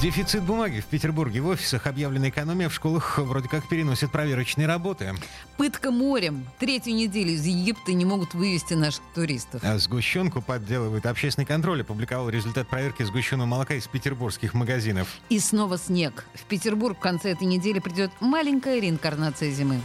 Дефицит бумаги в Петербурге. В офисах объявлена экономия, в школах вроде как переносят проверочные работы. Пытка морем. Третью неделю из Египта не могут вывести наших туристов. А сгущенку подделывает общественный контроль. Опубликовал результат проверки сгущенного молока из петербургских магазинов. И снова снег. В Петербург в конце этой недели придет маленькая реинкарнация зимы.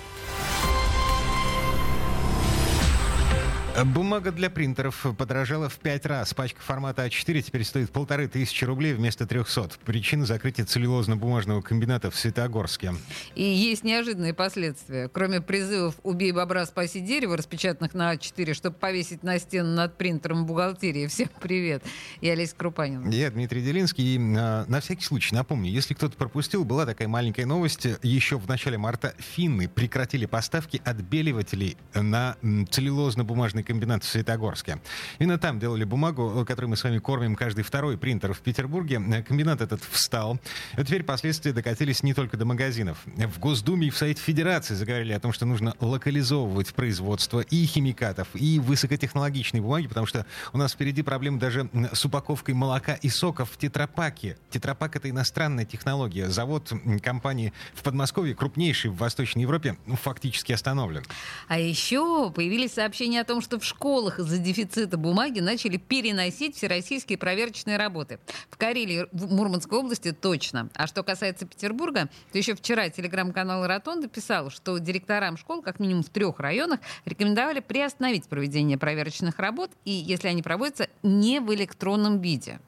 Бумага для принтеров подорожала в пять раз. Пачка формата А4 теперь стоит полторы тысячи рублей вместо 300. Причина закрытия целлюлозно-бумажного комбината в Светогорске. И есть неожиданные последствия. Кроме призывов «Убей бобра, спаси дерево», распечатанных на А4, чтобы повесить на стену над принтером бухгалтерии. Всем привет. Я Олеся Крупанин. Я Дмитрий Делинский. И, а, на всякий случай напомню, если кто-то пропустил, была такая маленькая новость. Еще в начале марта финны прекратили поставки отбеливателей на целлюлозно-бумажный бумажный комбинат в Светогорске. Именно там делали бумагу, которой мы с вами кормим каждый второй принтер в Петербурге. Комбинат этот встал. И теперь последствия докатились не только до магазинов. В Госдуме и в Совете Федерации заговорили о том, что нужно локализовывать производство и химикатов, и высокотехнологичной бумаги, потому что у нас впереди проблемы даже с упаковкой молока и соков в тетрапаке. Тетрапак — это иностранная технология. Завод компании в Подмосковье, крупнейший в Восточной Европе, фактически остановлен. А еще появились сообщения о том, что что в школах из-за дефицита бумаги начали переносить всероссийские проверочные работы. В Карелии, в Мурманской области точно. А что касается Петербурга, то еще вчера телеграм-канал «Ротонда» писал, что директорам школ, как минимум в трех районах, рекомендовали приостановить проведение проверочных работ, и если они проводятся не в электронном виде.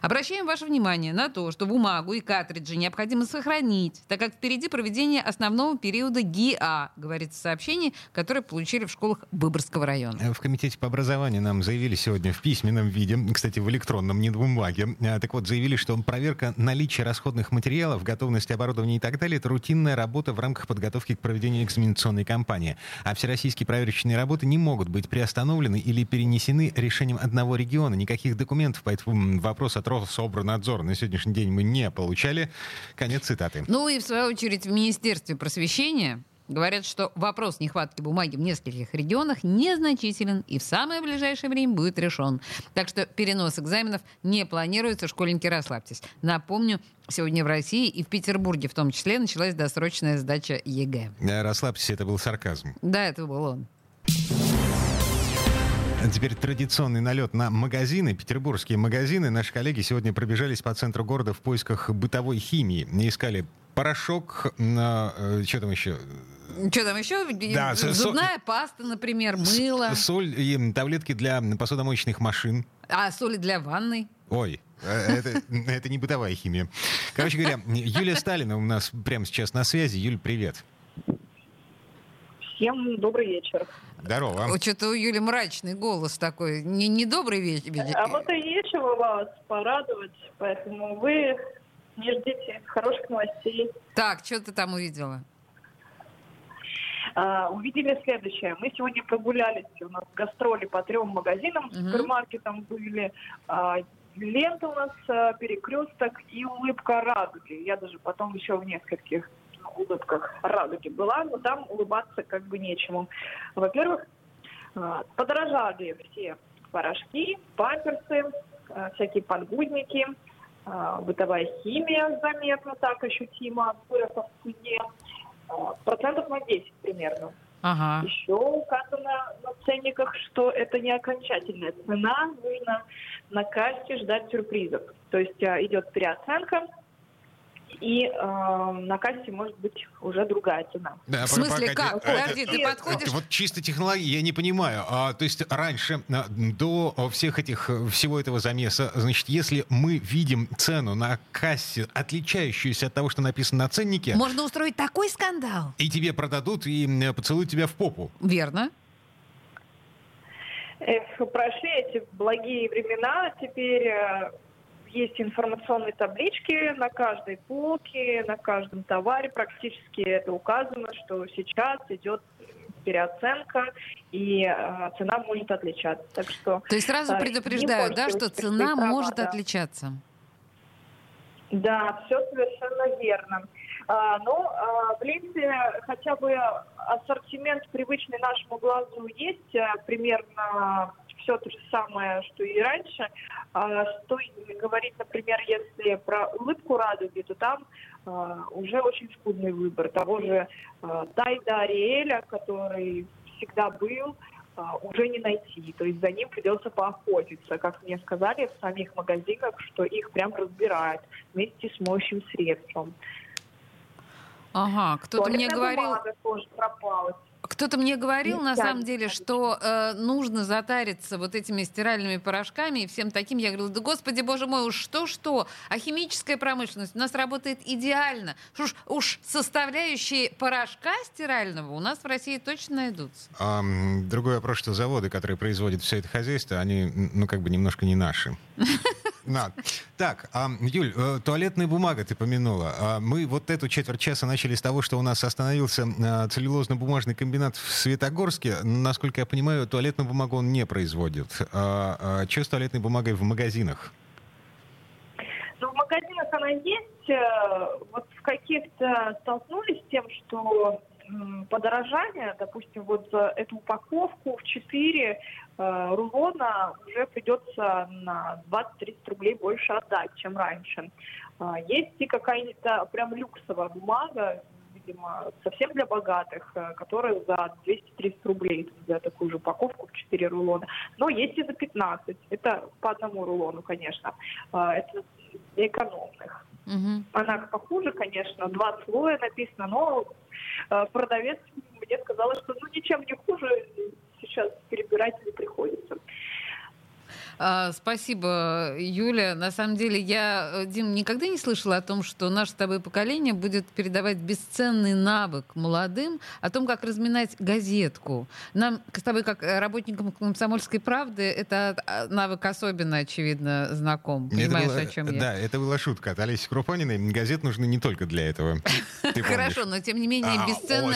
Обращаем ваше внимание на то, что бумагу и картриджи необходимо сохранить, так как впереди проведение основного периода ГИА, говорится в сообщении, которое получили в школах Выборгского района. В Комитете по образованию нам заявили сегодня в письменном виде, кстати, в электронном, не в бумаге, а, так вот, заявили, что проверка наличия расходных материалов, готовности оборудования и так далее, это рутинная работа в рамках подготовки к проведению экзаменационной кампании. А всероссийские проверочные работы не могут быть приостановлены или перенесены решением одного региона. Никаких документов по этому вопросу вопрос от Рособорнадзора на сегодняшний день мы не получали. Конец цитаты. Ну и в свою очередь в Министерстве просвещения Говорят, что вопрос нехватки бумаги в нескольких регионах незначителен и в самое ближайшее время будет решен. Так что перенос экзаменов не планируется. Школьники, расслабьтесь. Напомню, сегодня в России и в Петербурге в том числе началась досрочная сдача ЕГЭ. Расслабьтесь, это был сарказм. Да, это был он. Теперь традиционный налет на магазины, петербургские магазины. Наши коллеги сегодня пробежались по центру города в поисках бытовой химии. Искали порошок, на, э, что там еще? Что там еще? Да, Зубная со... паста, например, мыло. Соль и таблетки для посудомоечных машин. А соли для ванной? Ой, э, это, это не бытовая химия. Короче говоря, Юлия Сталина у нас прямо сейчас на связи. Юль, привет. Всем добрый вечер. Здорово. Вот что-то у Юли мрачный голос такой. Не, не добрый вечер. А вот и нечего вас порадовать, поэтому вы не ждите хороших новостей. Так, что ты там увидела? Uh, увидели следующее. Мы сегодня прогулялись, у нас гастроли по трем магазинам, uh-huh. супермаркетам были. Uh, лента у нас, uh, перекресток и улыбка радуги. Я даже потом еще в нескольких улыбках радуги была, но там улыбаться как бы нечему. Во-первых, а, подорожали все порошки, памперсы, а, всякие подгузники, а, бытовая химия заметно так ощутимо выросла в цене. Процентов на 10 примерно. Ага. Еще указано на ценниках, что это не окончательная цена, нужно на кассе ждать сюрпризов. То есть идет переоценка, и э, на кассе может быть уже другая цена. Да, в смысле, как? Подожди, ты подходишь... Вот чисто технологии я не понимаю. А, то есть раньше, до всех этих, всего этого замеса, значит, если мы видим цену на кассе, отличающуюся от того, что написано на ценнике... Можно устроить такой скандал. И тебе продадут, и поцелуют тебя в попу. Верно. Эх, прошли эти благие времена, теперь э, есть информационные таблички на каждой полке, на каждом товаре практически это указано, что сейчас идет переоценка, и э, цена может отличаться. Так что, То есть сразу предупреждают, да, что цена права, может да. отличаться? Да, все совершенно верно. А, ну, а, в ленте хотя бы ассортимент, привычный нашему глазу, есть а, примерно все то же самое, что и раньше. А, что говорить, например, если про улыбку радуги, то там а, уже очень скудный выбор того же а, Тайда Ариэля, который всегда был, уже не найти. То есть за ним придется поохотиться. Как мне сказали в самих магазинах, что их прям разбирают вместе с моющим средством. Ага, кто-то мне говорил... тоже пропала. Кто-то мне говорил, на самом деле, что э, нужно затариться вот этими стиральными порошками и всем таким. Я говорила, да господи, боже мой, уж что-что, а химическая промышленность у нас работает идеально. Уж, уж составляющие порошка стирального у нас в России точно найдутся. А, другой вопрос, что заводы, которые производят все это хозяйство, они, ну, как бы немножко не наши. На. Так, Юль, э, туалетная бумага ты помянула. А, мы вот эту четверть часа начали с того, что у нас остановился а, целлюлозно-бумажный комбинат в Светогорске. Насколько я понимаю, туалетную бумагу он не производит. А, а, что с туалетной бумагой в магазинах? Ну, в магазинах она есть. Э, вот в каких-то столкнулись с тем, что подорожание, допустим, вот за эту упаковку в 4 э, рулона уже придется на 20-30 рублей больше отдать, чем раньше. Э, есть и какая-то прям люксовая бумага, видимо, совсем для богатых, э, которая за 230 рублей за такую же упаковку в 4 рулона. Но есть и за 15. Это по одному рулону, конечно. Э, это для экономных. Угу. Она похуже, конечно, два слоя написано, но э, продавец мне сказала, что ну ничем не хуже, сейчас перебирать не приходится. А, спасибо, Юля. На самом деле, я, э, Дим, никогда не слышала о том, что наше с тобой поколение будет передавать бесценный навык молодым о том, как разминать газетку. Нам с тобой, как работникам «Комсомольской правды», это а, навык особенно, очевидно, знаком. Понимаешь, была, о чем я? Да, это была шутка от Олеси Крупониной. Газет нужны не только для этого. Хорошо, но тем не менее а, бесценно...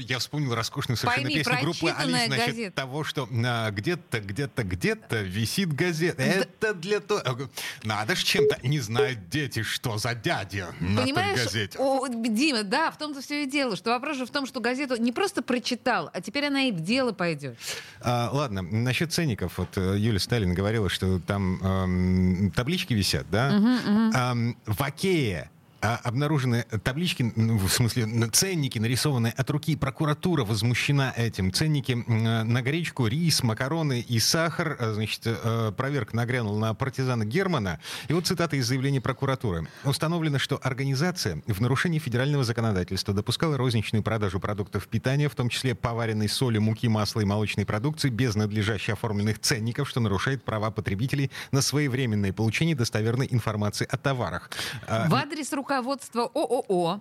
Я вспомнил роскошную совершенно песню группы Алис насчет того, что где-то, где-то, где-то висит газета. Это для того... Надо ж чем-то... Не знают дети, что за дядя на Понимаешь, той газете. О, Дима, да, в том-то все и дело, что вопрос же в том, что газету не просто прочитал, а теперь она и в дело пойдет. А, ладно, насчет ценников. Вот э, Юлия Сталин говорила, что там эм, таблички висят, да? Угу, угу. Эм, в Окее а обнаружены таблички, в смысле ценники, нарисованные от руки. Прокуратура возмущена этим. Ценники на гречку, рис, макароны и сахар. А, значит, э, проверка нагрянула на партизана Германа. И вот цитата из заявления прокуратуры. Установлено, что организация в нарушении федерального законодательства допускала розничную продажу продуктов питания, в том числе поваренной соли, муки, масла и молочной продукции, без надлежащих оформленных ценников, что нарушает права потребителей на своевременное получение достоверной информации о товарах. А, в адрес рук руководство ООО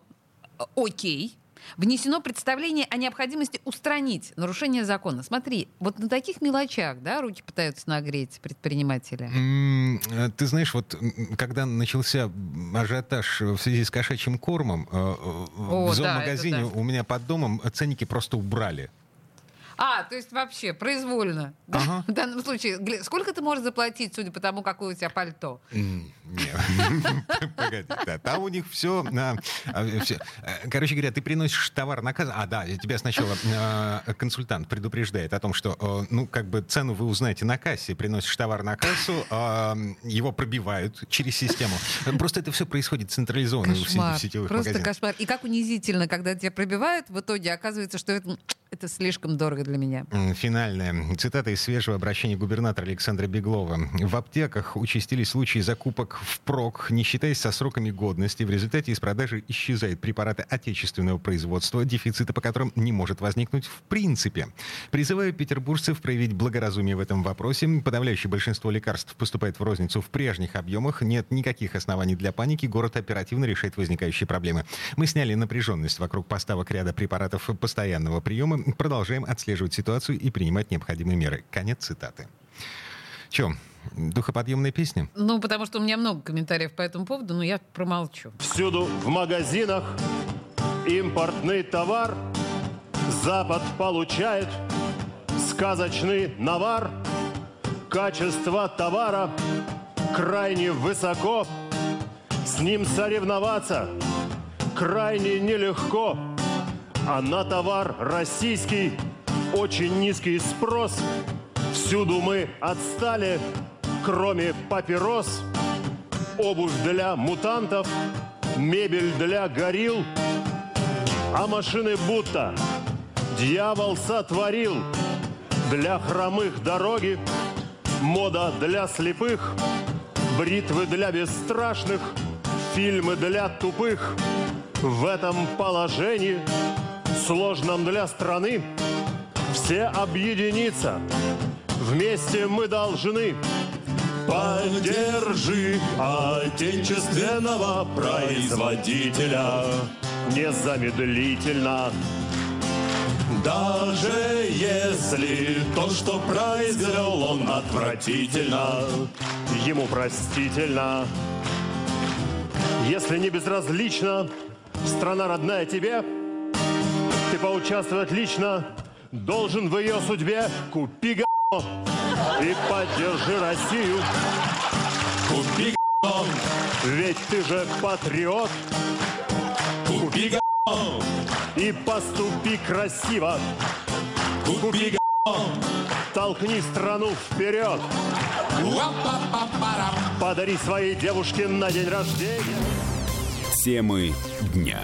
«Окей» внесено представление о необходимости устранить нарушение закона. Смотри, вот на таких мелочах, да, руки пытаются нагреть предприниматели. Mm, ты знаешь, вот когда начался ажиотаж в связи с кошачьим кормом, э, О, в зоомагазине да, да. у меня под домом ценники просто убрали. А, то есть вообще произвольно. Ага. В данном случае. Сколько ты можешь заплатить, судя по тому, какое у тебя пальто? Погоди, да. Там у них все, а, э, Короче говоря, ты приносишь товар на кассу. А, да, тебя сначала э, консультант предупреждает о том, что, э, ну, как бы цену вы узнаете на кассе. Приносишь товар на кассу, его пробивают через систему. Просто это все происходит централизованно в сетевых Просто кошмар. И как унизительно, когда тебя пробивают, в итоге оказывается, что это слишком дорого для меня. Финальная цитата из свежего обращения губернатора Александра Беглова. В аптеках участились случаи закупок впрок, не считаясь со сроками годности. В результате из продажи исчезают препараты отечественного производства, дефицита по которым не может возникнуть в принципе. Призываю петербуржцев проявить благоразумие в этом вопросе. Подавляющее большинство лекарств поступает в розницу в прежних объемах. Нет никаких оснований для паники. Город оперативно решает возникающие проблемы. Мы сняли напряженность вокруг поставок ряда препаратов постоянного приема. Продолжаем отслеживать ситуацию и принимать необходимые меры. Конец цитаты. Чем? Духоподъемная песня? Ну, потому что у меня много комментариев по этому поводу, но я промолчу. Всюду в магазинах импортный товар Запад получает сказочный навар Качество товара крайне высоко С ним соревноваться крайне нелегко А на товар российский очень низкий спрос. Всюду мы отстали, кроме папирос. Обувь для мутантов, мебель для горил А машины будто дьявол сотворил. Для хромых дороги, мода для слепых Бритвы для бесстрашных, фильмы для тупых. В этом положении, сложном для страны Все объединиться, вместе мы должны. Поддержи отечественного производителя. Незамедлительно. Даже если то, что произвел он отвратительно. Ему простительно. Если не безразлично Страна родная тебе Ты поучаствовать лично Должен в ее судьбе Купи г***о И поддержи Россию Купи г***о, Ведь ты же патриот купи г***о, И поступи красиво купи г***о. Толкни страну вперед. Подари своей девушке на день рождения Темы дня.